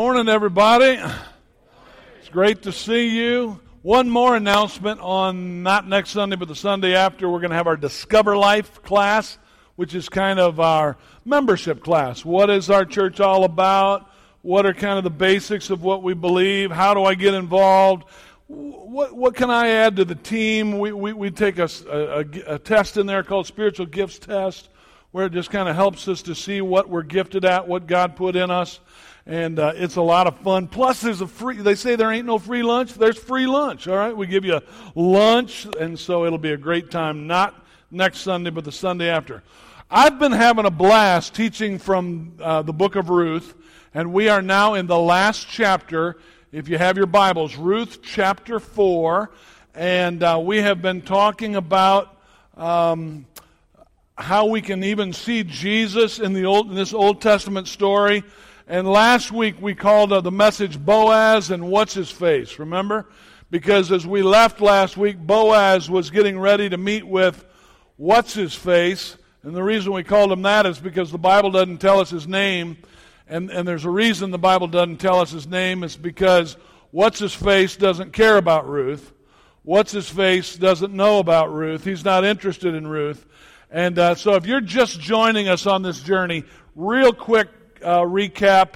Morning, everybody. It's great to see you. One more announcement on not next Sunday, but the Sunday after. We're going to have our Discover Life class, which is kind of our membership class. What is our church all about? What are kind of the basics of what we believe? How do I get involved? What, what can I add to the team? We, we, we take a, a, a test in there called Spiritual Gifts Test, where it just kind of helps us to see what we're gifted at, what God put in us and uh, it's a lot of fun. Plus, there's a free. They say there ain't no free lunch. There's free lunch. All right, we give you lunch, and so it'll be a great time. Not next Sunday, but the Sunday after. I've been having a blast teaching from uh, the book of Ruth, and we are now in the last chapter. If you have your Bibles, Ruth chapter four, and uh, we have been talking about. Um, how we can even see Jesus in the old in this Old Testament story. And last week we called the message Boaz and What's His Face, remember? Because as we left last week, Boaz was getting ready to meet with What's His Face. And the reason we called him that is because the Bible doesn't tell us his name. And, and there's a reason the Bible doesn't tell us his name. It's because What's His Face doesn't care about Ruth. What's His Face doesn't know about Ruth. He's not interested in Ruth. And uh, so if you're just joining us on this journey, real quick uh, recap.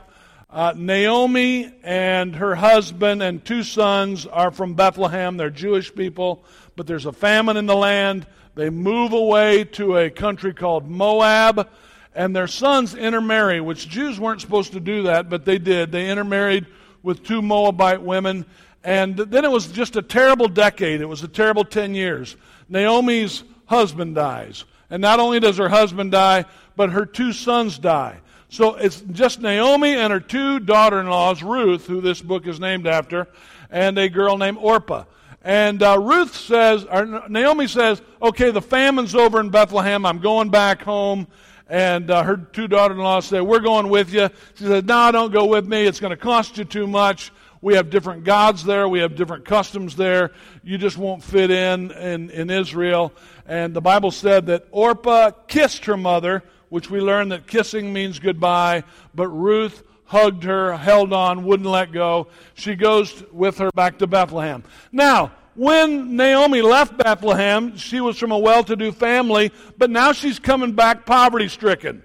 Uh, Naomi and her husband and two sons are from Bethlehem. They're Jewish people, but there's a famine in the land. They move away to a country called Moab, and their sons intermarry, which Jews weren't supposed to do that, but they did. They intermarried with two Moabite women, and then it was just a terrible decade. It was a terrible 10 years. Naomi's husband dies. And not only does her husband die, but her two sons die. So it's just Naomi and her two daughter in laws, Ruth, who this book is named after, and a girl named Orpah. And uh, Ruth says, or Naomi says, okay, the famine's over in Bethlehem. I'm going back home. And uh, her two daughter in laws say, We're going with you. She said, No, don't go with me. It's going to cost you too much. We have different gods there. We have different customs there. You just won't fit in in, in Israel. And the Bible said that Orpah kissed her mother which we learned that kissing means goodbye, but Ruth hugged her, held on, wouldn't let go. She goes with her back to Bethlehem. Now, when Naomi left Bethlehem, she was from a well to do family, but now she's coming back poverty stricken.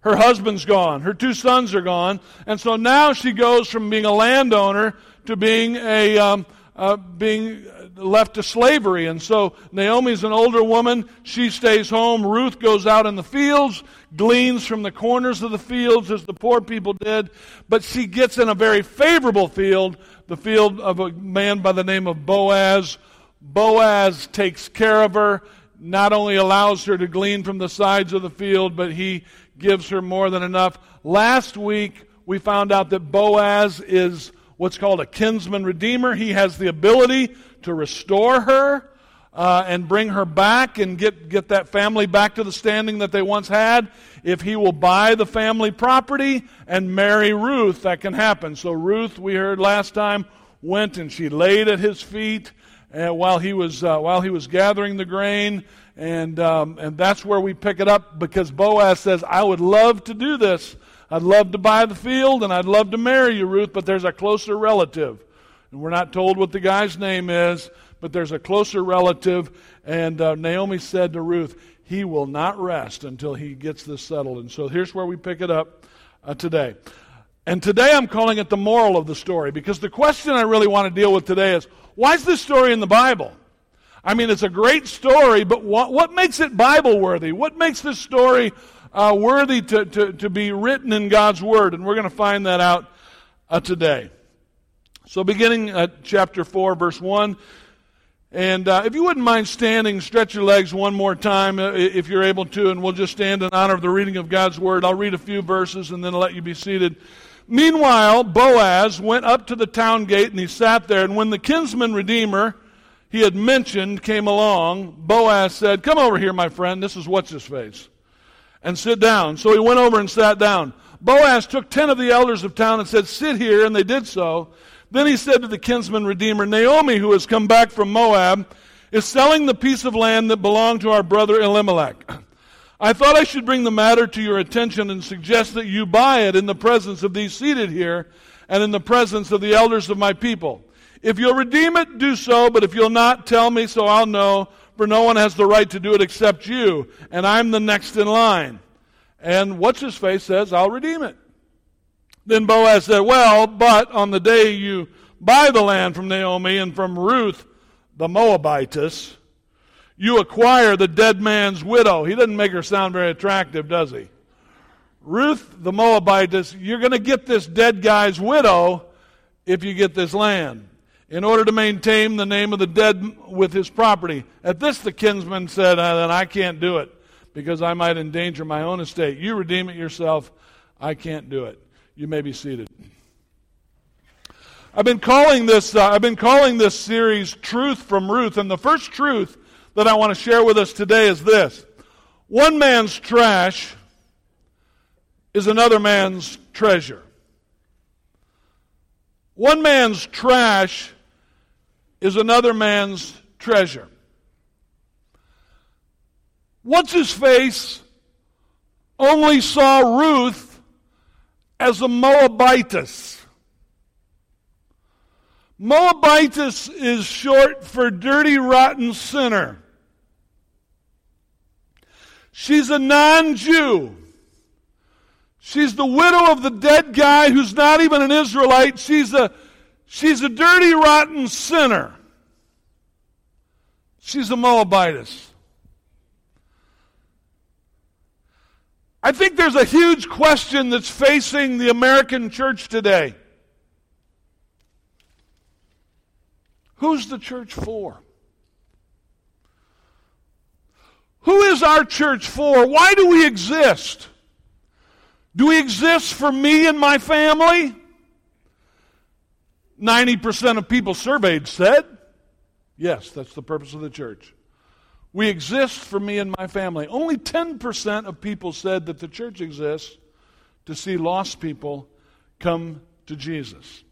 Her husband's gone, her two sons are gone, and so now she goes from being a landowner to being a um, uh, being left to slavery. And so Naomi's an older woman. She stays home. Ruth goes out in the fields, gleans from the corners of the fields as the poor people did. But she gets in a very favorable field, the field of a man by the name of Boaz. Boaz takes care of her, not only allows her to glean from the sides of the field, but he gives her more than enough. Last week, we found out that Boaz is what's called a kinsman redeemer. He has the ability to restore her uh, and bring her back and get, get that family back to the standing that they once had. If he will buy the family property and marry Ruth, that can happen. So Ruth, we heard last time, went and she laid at his feet uh, while he was uh, while he was gathering the grain, and um, and that's where we pick it up because Boaz says, "I would love to do this. I'd love to buy the field and I'd love to marry you, Ruth, but there's a closer relative." And we're not told what the guy's name is, but there's a closer relative. And uh, Naomi said to Ruth, He will not rest until he gets this settled. And so here's where we pick it up uh, today. And today I'm calling it the moral of the story because the question I really want to deal with today is why is this story in the Bible? I mean, it's a great story, but what, what makes it Bible worthy? What makes this story uh, worthy to, to, to be written in God's Word? And we're going to find that out uh, today. So, beginning at chapter 4, verse 1. And uh, if you wouldn't mind standing, stretch your legs one more time uh, if you're able to, and we'll just stand in honor of the reading of God's Word. I'll read a few verses and then I'll let you be seated. Meanwhile, Boaz went up to the town gate and he sat there. And when the kinsman redeemer he had mentioned came along, Boaz said, Come over here, my friend. This is what's his face. And sit down. So he went over and sat down. Boaz took ten of the elders of town and said, Sit here. And they did so. Then he said to the kinsman redeemer, Naomi, who has come back from Moab, is selling the piece of land that belonged to our brother Elimelech. I thought I should bring the matter to your attention and suggest that you buy it in the presence of these seated here and in the presence of the elders of my people. If you'll redeem it, do so, but if you'll not, tell me so I'll know, for no one has the right to do it except you, and I'm the next in line. And what's his face says, I'll redeem it. Then Boaz said, Well, but on the day you buy the land from Naomi and from Ruth, the Moabitess, you acquire the dead man's widow. He doesn't make her sound very attractive, does he? Ruth the Moabitess, you're going to get this dead guy's widow if you get this land in order to maintain the name of the dead with his property. At this, the kinsman said, uh, Then I can't do it because I might endanger my own estate. You redeem it yourself. I can't do it. You may be seated. I've been calling this uh, I've been calling this series Truth from Ruth and the first truth that I want to share with us today is this. One man's trash is another man's treasure. One man's trash is another man's treasure. What's his face only saw Ruth as a Moabitess. Moabitess is short for dirty, rotten sinner. She's a non Jew. She's the widow of the dead guy who's not even an Israelite. She's a, she's a dirty, rotten sinner. She's a Moabitess. I think there's a huge question that's facing the American church today. Who's the church for? Who is our church for? Why do we exist? Do we exist for me and my family? 90% of people surveyed said, yes, that's the purpose of the church. We exist for me and my family. Only 10% of people said that the church exists to see lost people come to Jesus.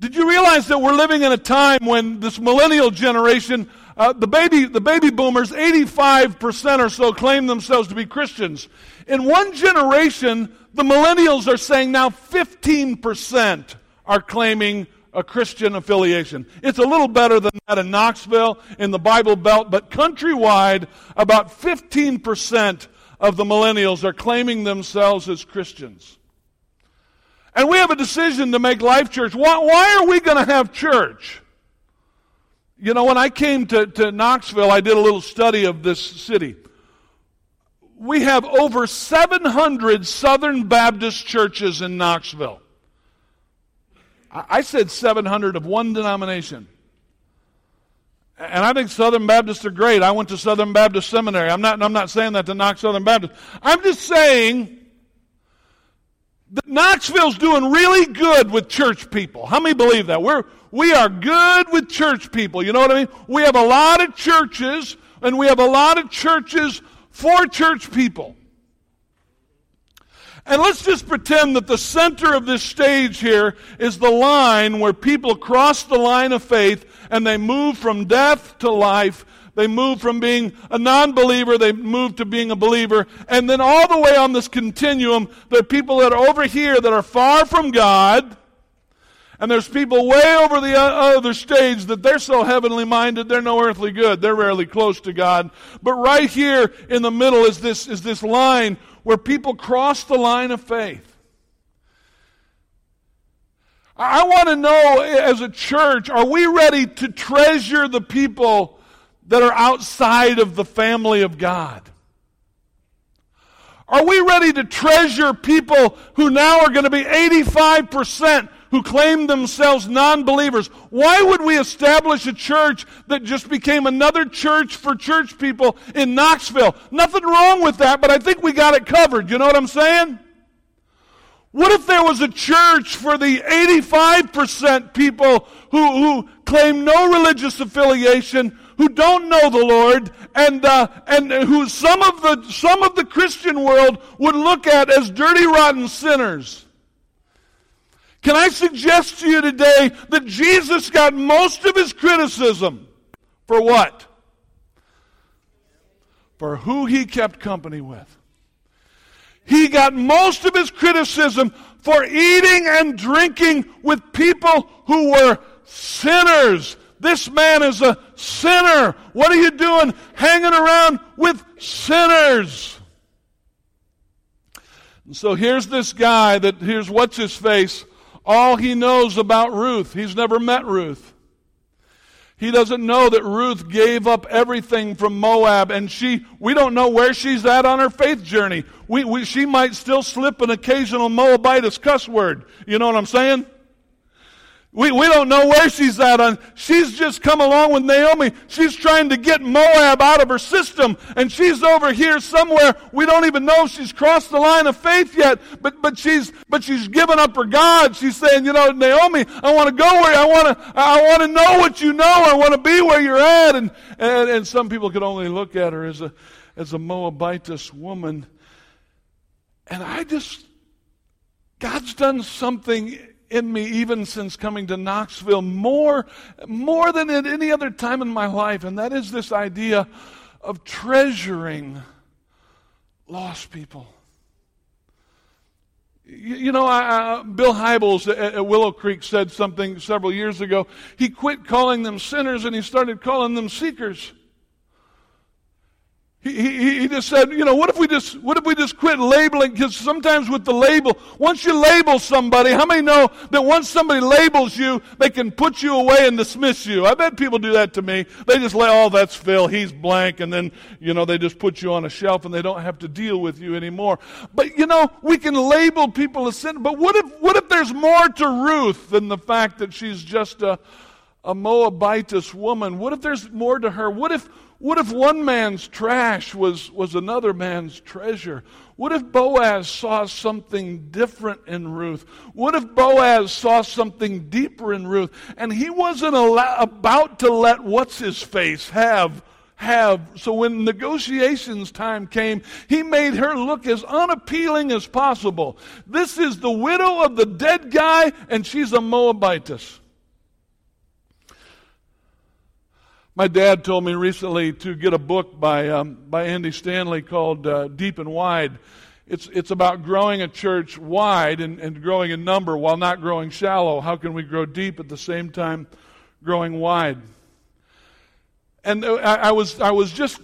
Did you realize that we're living in a time when this millennial generation uh, the, baby, the baby boomers, 85% or so claim themselves to be Christians. In one generation, the millennials are saying now 15% are claiming a Christian affiliation. It's a little better than that in Knoxville, in the Bible Belt, but countrywide, about 15% of the millennials are claiming themselves as Christians. And we have a decision to make Life Church. Why, why are we going to have church? You know, when I came to, to Knoxville, I did a little study of this city. We have over 700 Southern Baptist churches in Knoxville. I said 700 of one denomination. And I think Southern Baptists are great. I went to Southern Baptist Seminary. I'm not, I'm not saying that to knock Southern Baptists. I'm just saying that Knoxville's doing really good with church people. How many believe that? We're, we are good with church people. You know what I mean? We have a lot of churches, and we have a lot of churches for church people. And let's just pretend that the center of this stage here is the line where people cross the line of faith and they move from death to life. They move from being a non believer, they move to being a believer. And then all the way on this continuum, there are people that are over here that are far from God and there's people way over the other stage that they're so heavenly minded, they're no earthly good. They're rarely close to God. But right here in the middle is this, is this line where people cross the line of faith. I want to know as a church, are we ready to treasure the people that are outside of the family of God? Are we ready to treasure people who now are going to be 85% who claim themselves non believers. Why would we establish a church that just became another church for church people in Knoxville? Nothing wrong with that, but I think we got it covered. You know what I'm saying? What if there was a church for the 85% people who, who claim no religious affiliation, who don't know the Lord, and, uh, and who some of, the, some of the Christian world would look at as dirty, rotten sinners? Can I suggest to you today that Jesus got most of his criticism for what? For who he kept company with. He got most of his criticism for eating and drinking with people who were sinners. This man is a sinner. What are you doing hanging around with sinners? And so here's this guy that, here's what's his face. All he knows about Ruth. He's never met Ruth. He doesn't know that Ruth gave up everything from Moab and she, we don't know where she's at on her faith journey. We, we, she might still slip an occasional Moabitess cuss word. You know what I'm saying? We, we don't know where she's at on. She's just come along with Naomi. She's trying to get Moab out of her system. And she's over here somewhere. We don't even know she's crossed the line of faith yet. But, but she's, but she's given up her God. She's saying, you know, Naomi, I want to go where I want to, I want to know what you know. I want to be where you're at. And, and, and some people could only look at her as a, as a Moabitess woman. And I just, God's done something in me even since coming to Knoxville more, more than at any other time in my life, and that is this idea of treasuring lost people. You, know, I, Bill Hybels at, at Willow Creek said something several years ago. He quit calling them sinners and he started calling them seekers. He, he, he just said, you know, what if we just, what if we just quit labeling? Because sometimes with the label, once you label somebody, how many know that once somebody labels you, they can put you away and dismiss you? I bet people do that to me. They just lay, oh, that's Phil, he's blank, and then, you know, they just put you on a shelf and they don't have to deal with you anymore. But, you know, we can label people as sin, but what if, what if there's more to Ruth than the fact that she's just a, a Moabitess woman? What if there's more to her? What if, what if one man's trash was, was another man's treasure? What if Boaz saw something different in Ruth? What if Boaz saw something deeper in Ruth? And he wasn't al- about to let what's his face have have. So when negotiations time came, he made her look as unappealing as possible. This is the widow of the dead guy, and she's a Moabitess. My dad told me recently to get a book by, um, by Andy Stanley called uh, Deep and Wide. It's, it's about growing a church wide and, and growing in number while not growing shallow. How can we grow deep at the same time growing wide? And uh, I, I was, I was just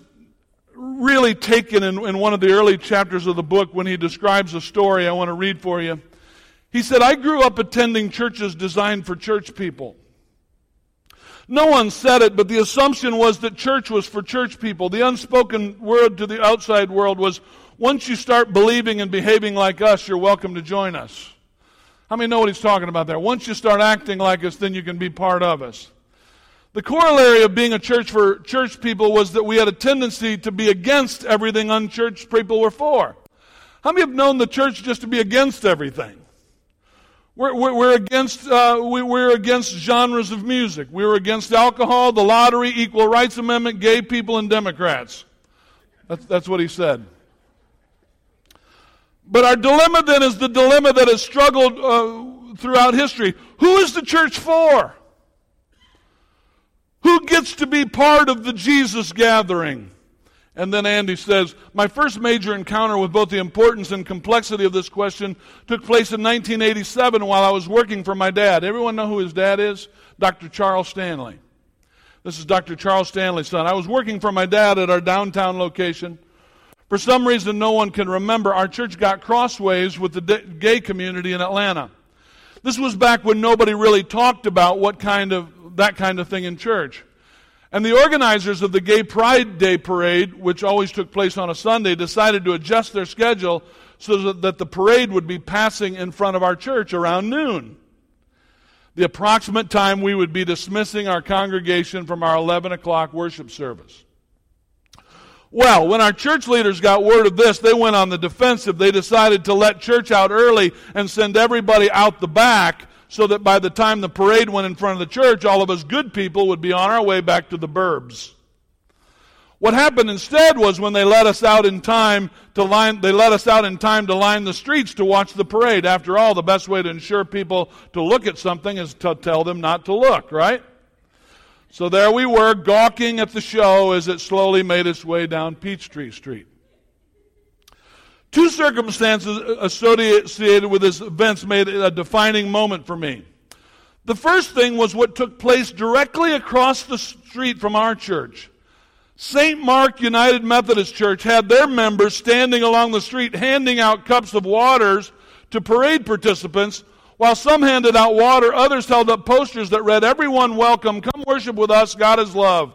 really taken in, in one of the early chapters of the book when he describes a story I want to read for you. He said, I grew up attending churches designed for church people. No one said it, but the assumption was that church was for church people. The unspoken word to the outside world was once you start believing and behaving like us, you're welcome to join us. How many know what he's talking about there? Once you start acting like us, then you can be part of us. The corollary of being a church for church people was that we had a tendency to be against everything unchurched people were for. How many have known the church just to be against everything? We're, we're, against, uh, we, we're against genres of music. We were against alcohol, the lottery, equal rights amendment, gay people, and Democrats. That's, that's what he said. But our dilemma then is the dilemma that has struggled uh, throughout history. Who is the church for? Who gets to be part of the Jesus gathering? And then Andy says, My first major encounter with both the importance and complexity of this question took place in 1987 while I was working for my dad. Everyone know who his dad is? Dr. Charles Stanley. This is Dr. Charles Stanley's son. I was working for my dad at our downtown location. For some reason, no one can remember, our church got crossways with the gay community in Atlanta. This was back when nobody really talked about what kind of, that kind of thing in church. And the organizers of the Gay Pride Day parade, which always took place on a Sunday, decided to adjust their schedule so that the parade would be passing in front of our church around noon. The approximate time we would be dismissing our congregation from our 11 o'clock worship service. Well, when our church leaders got word of this, they went on the defensive. They decided to let church out early and send everybody out the back so that by the time the parade went in front of the church, all of us good people would be on our way back to the burbs. What happened instead was when they let us out in time to line, they let us out in time to line the streets to watch the parade. After all, the best way to ensure people to look at something is to tell them not to look, right? So there we were, gawking at the show as it slowly made its way down Peachtree Street. Two circumstances associated with this events made it a defining moment for me. The first thing was what took place directly across the street from our church. St. Mark United Methodist Church had their members standing along the street handing out cups of waters to parade participants. While some handed out water, others held up posters that read, Everyone welcome, come worship with us, God is love.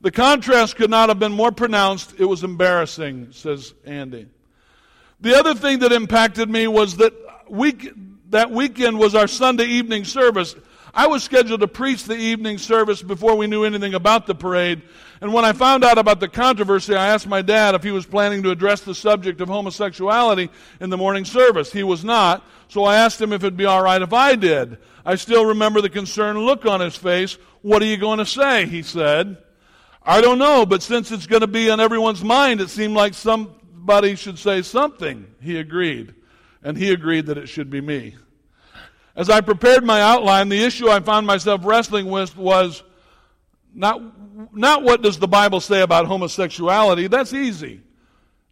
The contrast could not have been more pronounced. It was embarrassing, says Andy. The other thing that impacted me was that week, that weekend was our Sunday evening service. I was scheduled to preach the evening service before we knew anything about the parade. And when I found out about the controversy, I asked my dad if he was planning to address the subject of homosexuality in the morning service. He was not, so I asked him if it'd be all right if I did. I still remember the concerned look on his face. What are you going to say? He said. I don't know, but since it's going to be on everyone's mind, it seemed like somebody should say something. He agreed. And he agreed that it should be me. As I prepared my outline, the issue I found myself wrestling with was not, not what does the Bible say about homosexuality. That's easy.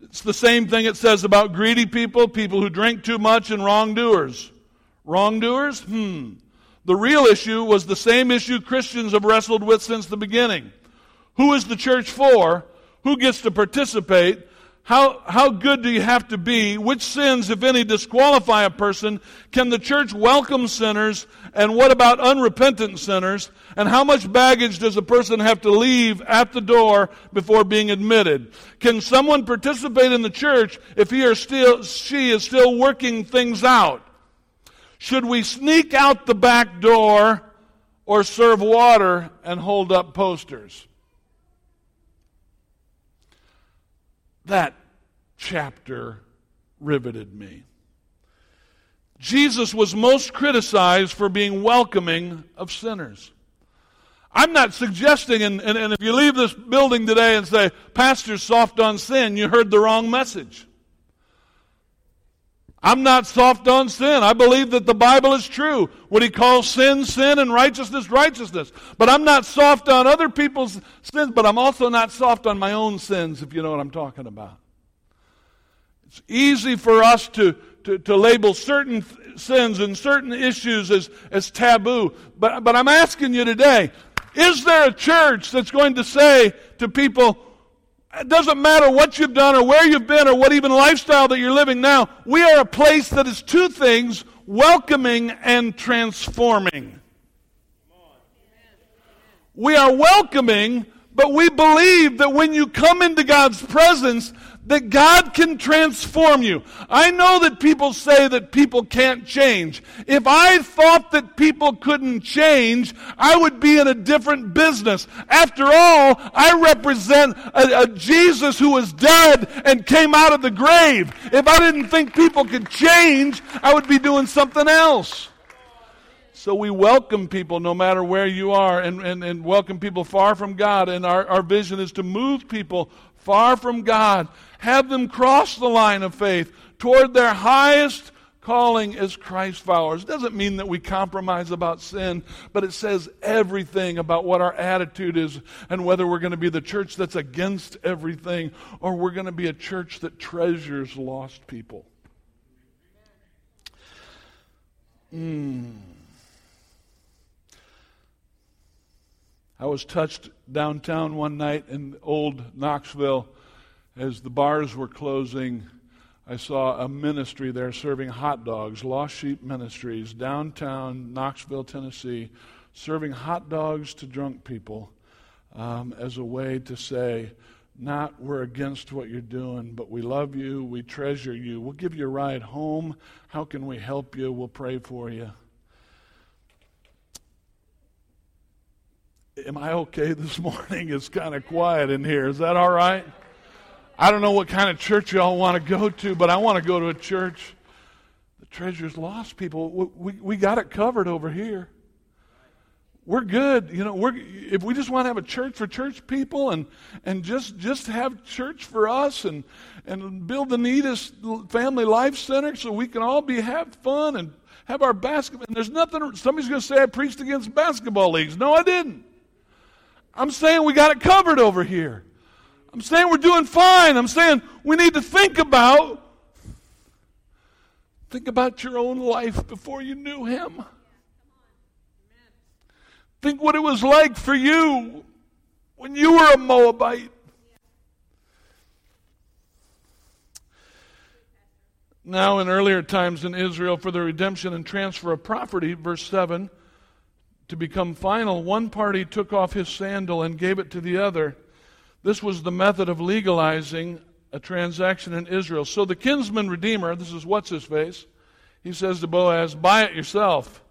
It's the same thing it says about greedy people, people who drink too much, and wrongdoers. Wrongdoers? Hmm. The real issue was the same issue Christians have wrestled with since the beginning. Who is the church for? Who gets to participate? How, how good do you have to be? Which sins, if any, disqualify a person? Can the church welcome sinners? And what about unrepentant sinners? And how much baggage does a person have to leave at the door before being admitted? Can someone participate in the church if he or still, she is still working things out? Should we sneak out the back door or serve water and hold up posters? That chapter riveted me. Jesus was most criticized for being welcoming of sinners. I'm not suggesting, and, and, and, if you leave this building today and say, Pastor's soft on sin, you heard the wrong message. I'm not soft on sin. I believe that the Bible is true. What he calls sin, sin, and righteousness, righteousness. But I'm not soft on other people's sins, but I'm also not soft on my own sins, if you know what I'm talking about. It's easy for us to, to, to label certain sins and certain issues as, as taboo. But, but I'm asking you today is there a church that's going to say to people, it doesn't matter what you've done or where you've been or what even lifestyle that you're living now. We are a place that is two things welcoming and transforming. We are welcoming, but we believe that when you come into God's presence, that God can transform you. I know that people say that people can't change. If I thought that people couldn't change, I would be in a different business. After all, I represent a, a Jesus who was dead and came out of the grave. If I didn't think people could change, I would be doing something else. So we welcome people no matter where you are and, and, and welcome people far from God. And our, our vision is to move people far from God have them cross the line of faith toward their highest calling as Christ followers. It doesn't mean that we compromise about sin, but it says everything about what our attitude is and whether we're going to be the church that's against everything or we're going to be a church that treasures lost people. Mm. I was touched downtown one night in old Knoxville as the bars were closing, I saw a ministry there serving hot dogs, Lost Sheep Ministries, downtown Knoxville, Tennessee, serving hot dogs to drunk people um, as a way to say, not we're against what you're doing, but we love you, we treasure you, we'll give you a ride home. How can we help you? We'll pray for you. Am I okay this morning? It's kind of quiet in here. Is that all right? I don't know what kind of church y'all want to go to, but I want to go to a church. The treasure's lost people. We, we, we got it covered over here. We're good. You know, we're, if we just want to have a church for church people and, and just, just have church for us and, and build the neatest family life center so we can all be have fun and have our basketball. And there's nothing, somebody's going to say I preached against basketball leagues. No, I didn't. I'm saying we got it covered over here. I'm saying we're doing fine. I'm saying we need to think about Think about your own life before you knew him. Think what it was like for you when you were a Moabite. Now, in earlier times in Israel, for the redemption and transfer of property, verse 7, to become final, one party took off his sandal and gave it to the other. This was the method of legalizing a transaction in Israel. So the kinsman redeemer, this is what's his face, he says to Boaz, Buy it yourself.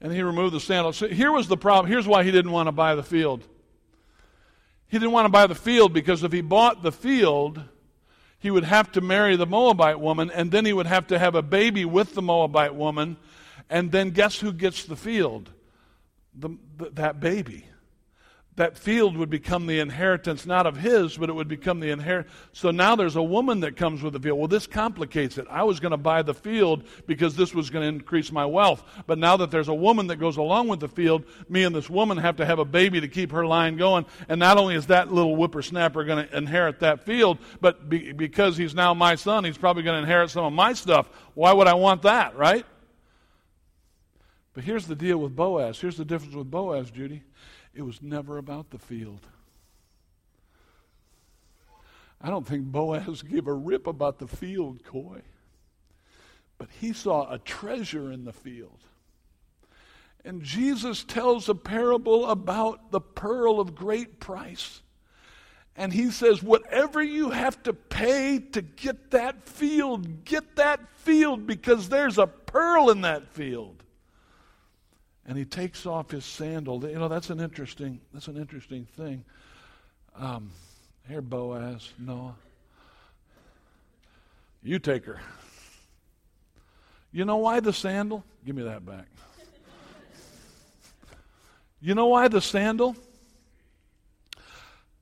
And he removed the sandal. So here was the problem. Here's why he didn't want to buy the field. He didn't want to buy the field because if he bought the field, he would have to marry the Moabite woman, and then he would have to have a baby with the Moabite woman, and then guess who gets the field? The, the, that baby. That field would become the inheritance not of his, but it would become the inheritance. So now there's a woman that comes with the field. Well, this complicates it. I was going to buy the field because this was going to increase my wealth. But now that there's a woman that goes along with the field, me and this woman have to have a baby to keep her line going. And not only is that little whippersnapper going to inherit that field, but be, because he's now my son, he's probably going to inherit some of my stuff. Why would I want that, right? But here's the deal with Boaz. Here's the difference with Boaz, Judy. It was never about the field. I don't think Boaz gave a rip about the field, Coy. But he saw a treasure in the field. And Jesus tells a parable about the pearl of great price. And he says, whatever you have to pay to get that field, get that field because there's a pearl in that field and he takes off his sandal. You know, that's an interesting, that's an interesting thing. Um, here, Boaz, Noah. You take her. You know why the sandal? Give me that back. You know why the sandal?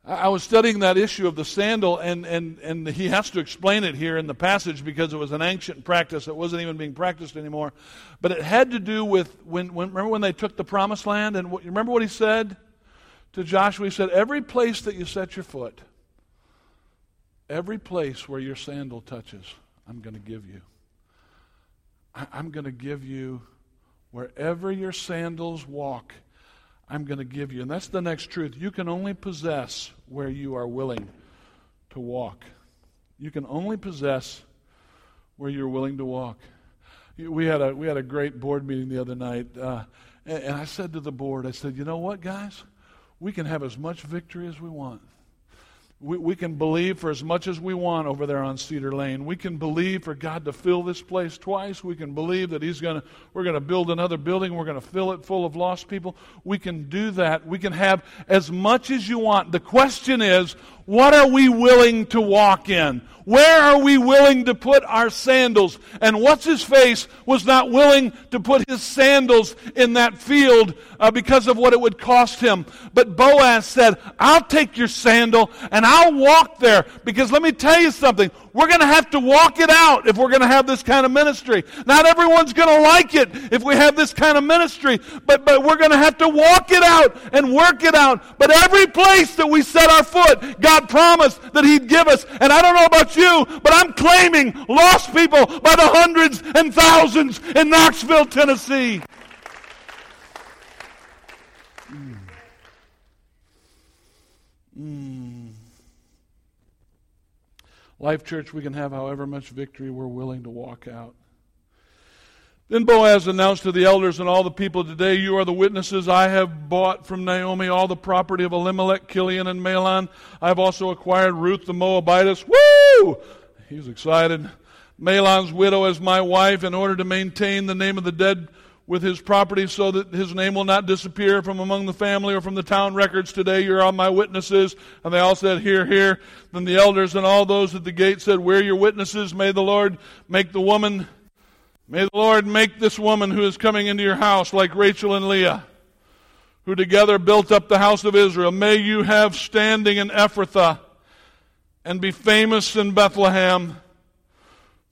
I was studying that issue of the sandal, and, and, and he has to explain it here in the passage because it was an ancient practice that wasn't even being practiced anymore. But it had to do with when, when remember when they took the promised land? And what, remember what he said to Joshua? He said, Every place that you set your foot, every place where your sandal touches, I'm going to give you. I, I'm going to give you wherever your sandals walk I'm going to give you. And that's the next truth. You can only possess where you are willing to walk. You can only possess where you're willing to walk. We had a, we had a great board meeting the other night, uh, and, and I said to the board, I said, you know what, guys? We can have as much victory as we want. We, we can believe for as much as we want over there on Cedar Lane. We can believe for God to fill this place twice. We can believe that He's going to, we're going to build another building. We're going to fill it full of lost people. We can do that. We can have as much as you want. The question is, what are we willing to walk in? Where are we willing to put our sandals? And what's his face was not willing to put his sandals in that field uh, because of what it would cost him. But Boaz said, I'll take your sandal and I'll walk there because let me tell you something. We're going to have to walk it out if we're going to have this kind of ministry. Not everyone's going to like it if we have this kind of ministry, but, but we're going to have to walk it out and work it out. But every place that we set our foot, God promised that He'd give us. And I don't know about you, but I'm claiming lost people by the hundreds and thousands in Knoxville, Tennessee. Mm. Mm. Life Church, we can have however much victory we're willing to walk out. Then Boaz announced to the elders and all the people, Today you are the witnesses. I have bought from Naomi all the property of Elimelech, Kilion, and Mahlon. I have also acquired Ruth the Moabitess. Woo! He's excited. Mahlon's widow as my wife in order to maintain the name of the dead with his property so that his name will not disappear from among the family or from the town records today. You're all my witnesses. And they all said, Here, here. Then the elders and all those at the gate said, We're your witnesses. May the Lord make the woman, may the Lord make this woman who is coming into your house like Rachel and Leah, who together built up the house of Israel. May you have standing in Ephrathah and be famous in Bethlehem.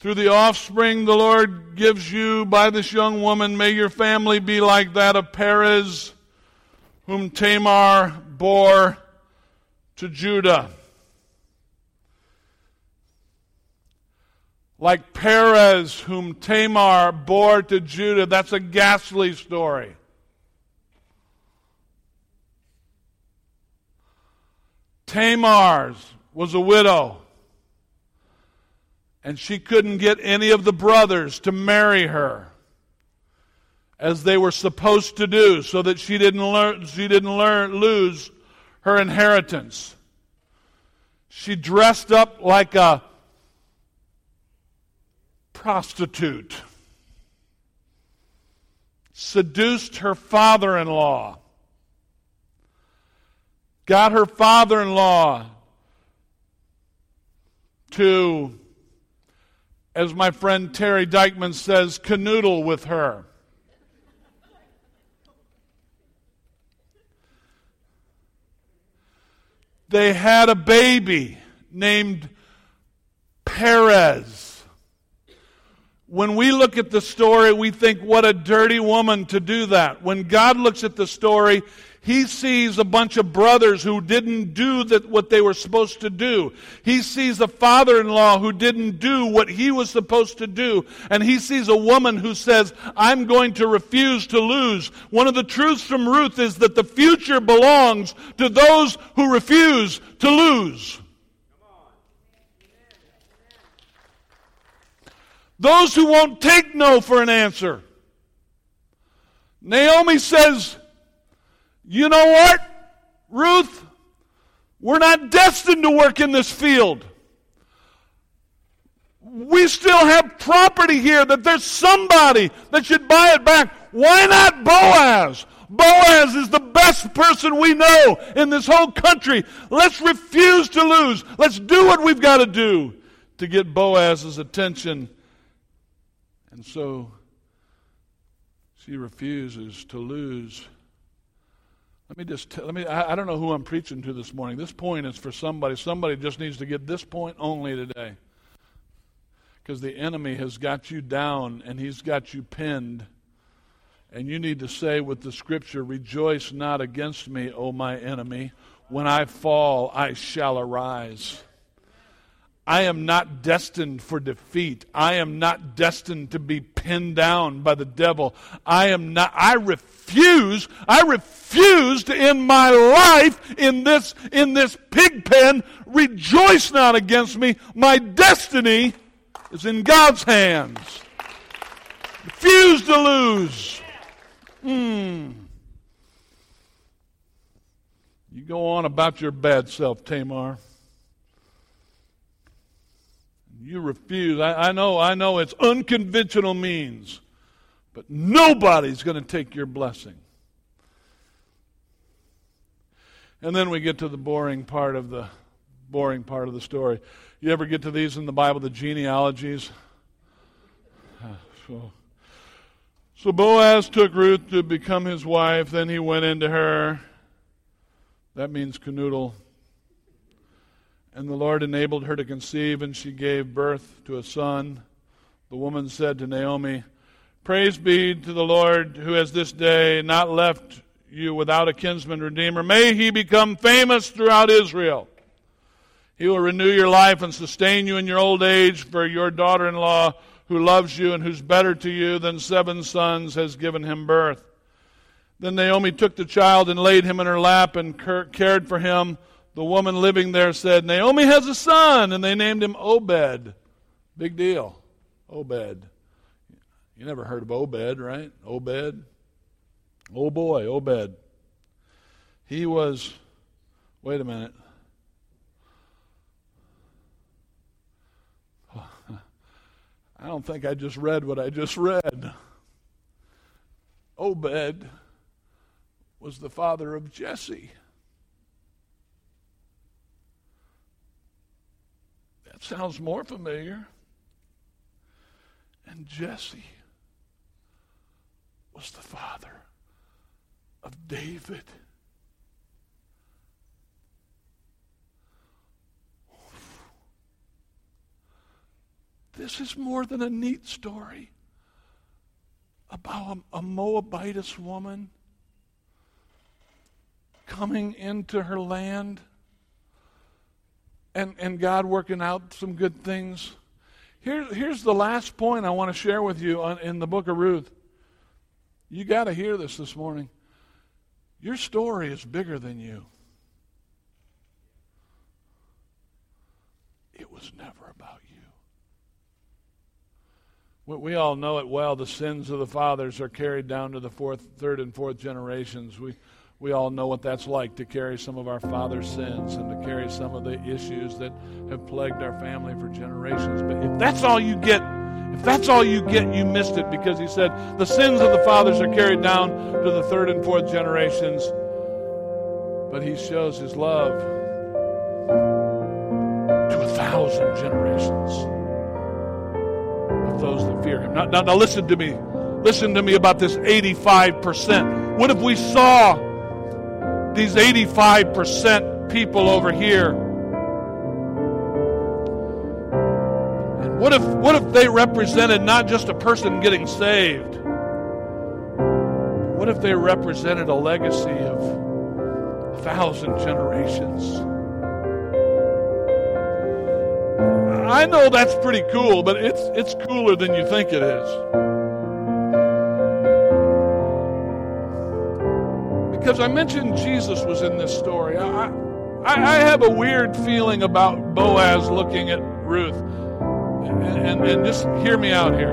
Through the offspring the Lord gives you by this young woman, may your family be like that of Perez, whom Tamar bore to Judah. like Perez, whom Tamar bore to Judah. That's a ghastly story. Tamar's was a widow, and she couldn't get any of the brothers to marry her as they were supposed to do so that she didn't learn she didn't learn lose her inheritance. She dressed up like a prostitute. Seduced her father in law. Got her father in law to, as my friend Terry Dykeman says, canoodle with her. They had a baby named Perez. When we look at the story, we think, what a dirty woman to do that. When God looks at the story, he sees a bunch of brothers who didn't do that, what they were supposed to do. He sees a father-in-law who didn't do what he was supposed to do. And he sees a woman who says, I'm going to refuse to lose. One of the truths from Ruth is that the future belongs to those who refuse to lose. Those who won't take no for an answer. Naomi says, you know what, Ruth? We're not destined to work in this field. We still have property here that there's somebody that should buy it back. Why not Boaz? Boaz is the best person we know in this whole country. Let's refuse to lose. Let's do what we've got to do to get Boaz's attention. And so she refuses to lose. Let me just let me. I, I don't know who I'm preaching to this morning. This point is for somebody. Somebody just needs to get this point only today. Because the enemy has got you down and he's got you pinned. And you need to say with the scripture, Rejoice not against me, O my enemy. When I fall, I shall arise. I am not destined for defeat. I am not destined to be pinned down by the devil. I am not, I refuse, I refuse to end my life in this, in this pig pen. Rejoice not against me. My destiny is in God's hands. Refuse to lose. Hmm. You go on about your bad self, Tamar. You refuse. I, I know, I know it's unconventional means, but nobody's going to take your blessing. And then we get to the boring part of the boring part of the story. You ever get to these in the Bible, the genealogies? So, so Boaz took Ruth to become his wife. Then he went into her. That means canoodle. And the Lord enabled her to conceive, and she gave birth to a son. The woman said to Naomi, Praise be to the Lord who has this day not left you without a kinsman redeemer. May he become famous throughout Israel. He will renew your life and sustain you in your old age, for your daughter in law, who loves you and who's better to you than seven sons, has given him birth. Then Naomi took the child and laid him in her lap and cared for him the woman living there said, Naomi has a son, and they named him Obed. Big deal. Obed. You never heard of Obed, right? Obed. Oh boy, Obed. He was, wait a minute. I don't think I just read what I just read. Obed was the father of Jesse. Sounds more familiar. And Jesse was the father of David. This is more than a neat story about a, a Moabitess woman coming into her land and, and God working out some good things. Here, here's the last point I want to share with you on, in the book of Ruth. You got to hear this this morning. Your story is bigger than you. It was never about you. We, we all know it well. The sins of the fathers are carried down to the fourth, third, and fourth generations. We, we all know what that's like to carry some of our father's sins and to carry some of the issues that have plagued our family for generations. But if that's all you get, if that's all you get, you missed it because he said the sins of the fathers are carried down to the third and fourth generations. But he shows his love to a thousand generations of those that fear him. Now, now, now listen to me. Listen to me about this 85%. What if we saw these 85% people over here. And what if what if they represented not just a person getting saved? What if they represented a legacy of a thousand generations? I know that's pretty cool, but it's it's cooler than you think it is. Because I mentioned Jesus was in this story. I, I, I have a weird feeling about Boaz looking at Ruth. And, and, and just hear me out here.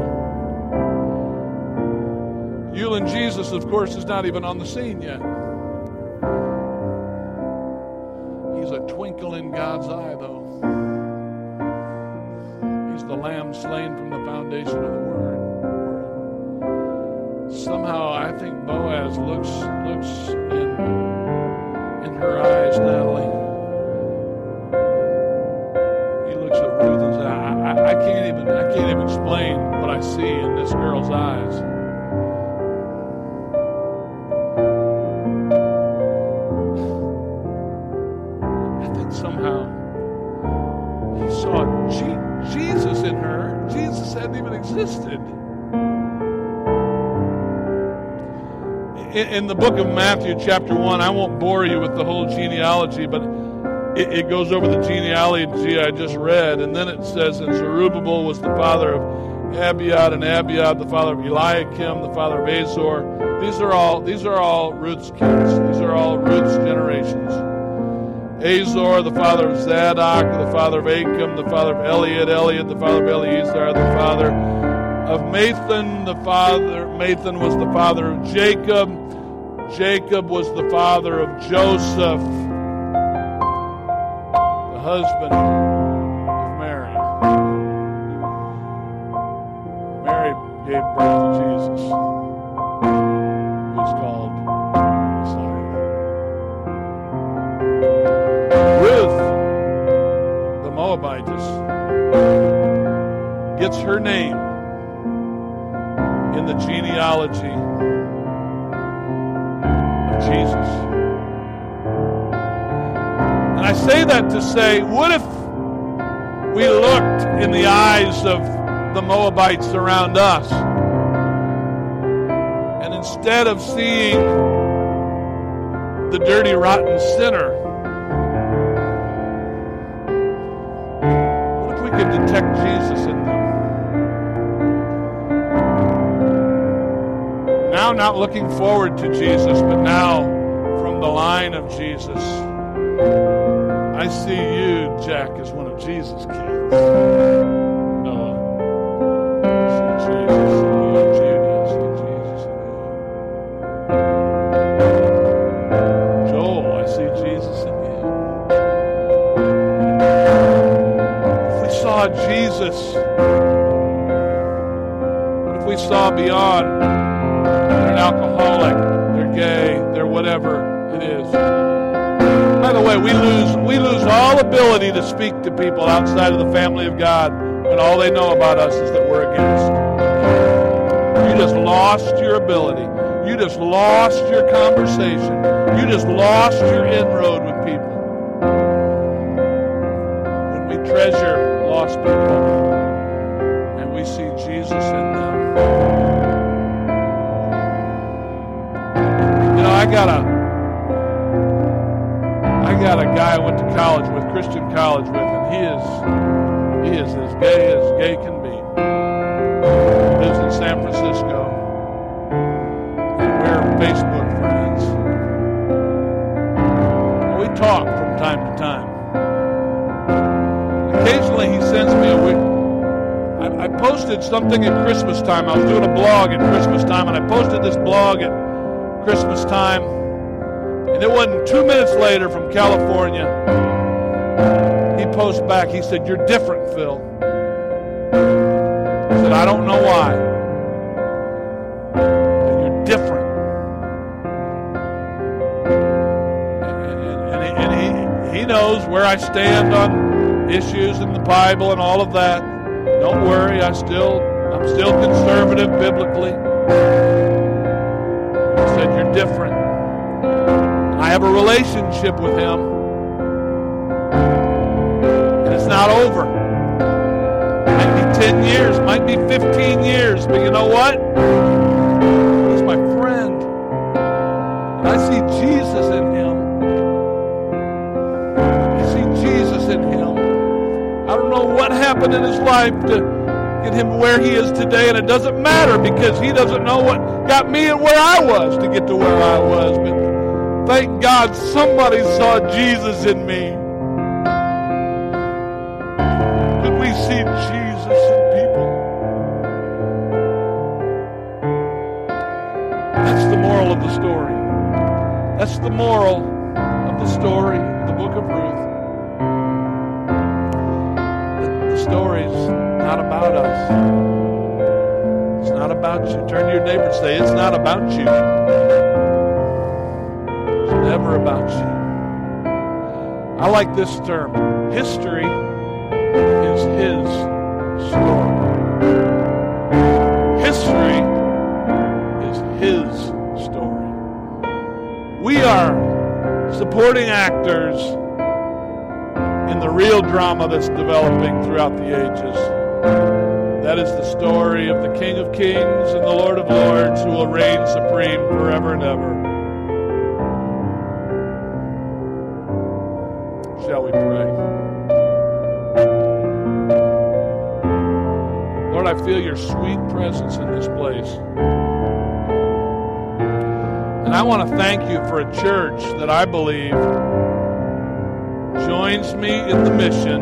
Euland Jesus, of course, is not even on the scene yet. He's a twinkle in God's eye, though. He's the lamb slain from the foundation of the world somehow I think Boaz looks looks in in her eyes, Natalie. He looks at Ruth and says, I, I, I can't even I can't even explain what I see in this girl's eyes. I in, the book of Matthew, chapter 1, I won't bore you with the whole genealogy, but it, it goes over the genealogy I just read. And then it says, And Zerubbabel was the father of Abiud, and Abiud the father of Eliakim, the father of Azor. These are all these are all Ruth's kids. These are all Ruth's generations. Azor, the father of Zadok, the father of Achim, the father of Eliud, Eliud, the father of Eleazar, the father of Matthan, the father. Matthan was the father of Jacob. Jacob was the father of Joseph, the husband the genealogy of Jesus. And I say that to say, what if we looked in the eyes of the Moabites around us and instead of seeing the dirty, rotten sinner, what if we could detect Jesus in now not looking forward to Jesus, but now from the line of Jesus. I see you, Jack, as one of Jesus' kids. Noah. I see Jesus in you. I see Jesus in you. Joel, I see Jesus in you. If we saw Jesus, what if we saw beyond We lose we lose all ability to speak to people outside of the family of God when all they know about us is that we're against. You just lost your ability. You just lost your conversation. You just lost your inroad with people. When we treasure lost people and we see Jesus in them. You know, I got a got a guy I went to college with, Christian college with, and he is he is as gay as gay can be. He lives in San Francisco. And we're Facebook friends. We talk from time to time. Occasionally he sends me a week. I, I posted something at Christmas time. I was doing a blog at Christmas time, and I posted this blog at Christmas time. And it wasn't two minutes later from California. He posts back. He said, You're different, Phil. He said, I don't know why. But you're different. And, and, and he, he, he knows where I stand on issues in the Bible and all of that. Don't worry, I still I'm still conservative biblically. He said, You're different. Have a relationship with him. And it's not over. Might be 10 years, might be 15 years, but you know what? He's my friend. And I see Jesus in him. I see Jesus in him. I don't know what happened in his life to get him where he is today, and it doesn't matter because he doesn't know what got me and where I was to get to where I was. But Thank God somebody saw Jesus in me. Never about you. I like this term. History is his story. History is his story. We are supporting actors in the real drama that's developing throughout the ages. That is the story of the King of Kings and the Lord of Lords who will reign supreme forever and ever. Feel your sweet presence in this place. And I want to thank you for a church that I believe joins me in the mission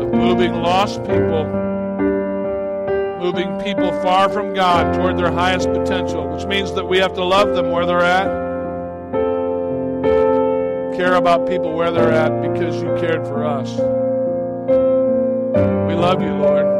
of moving lost people, moving people far from God toward their highest potential, which means that we have to love them where they're at care about people where they're at because you cared for us. Love you, Lord.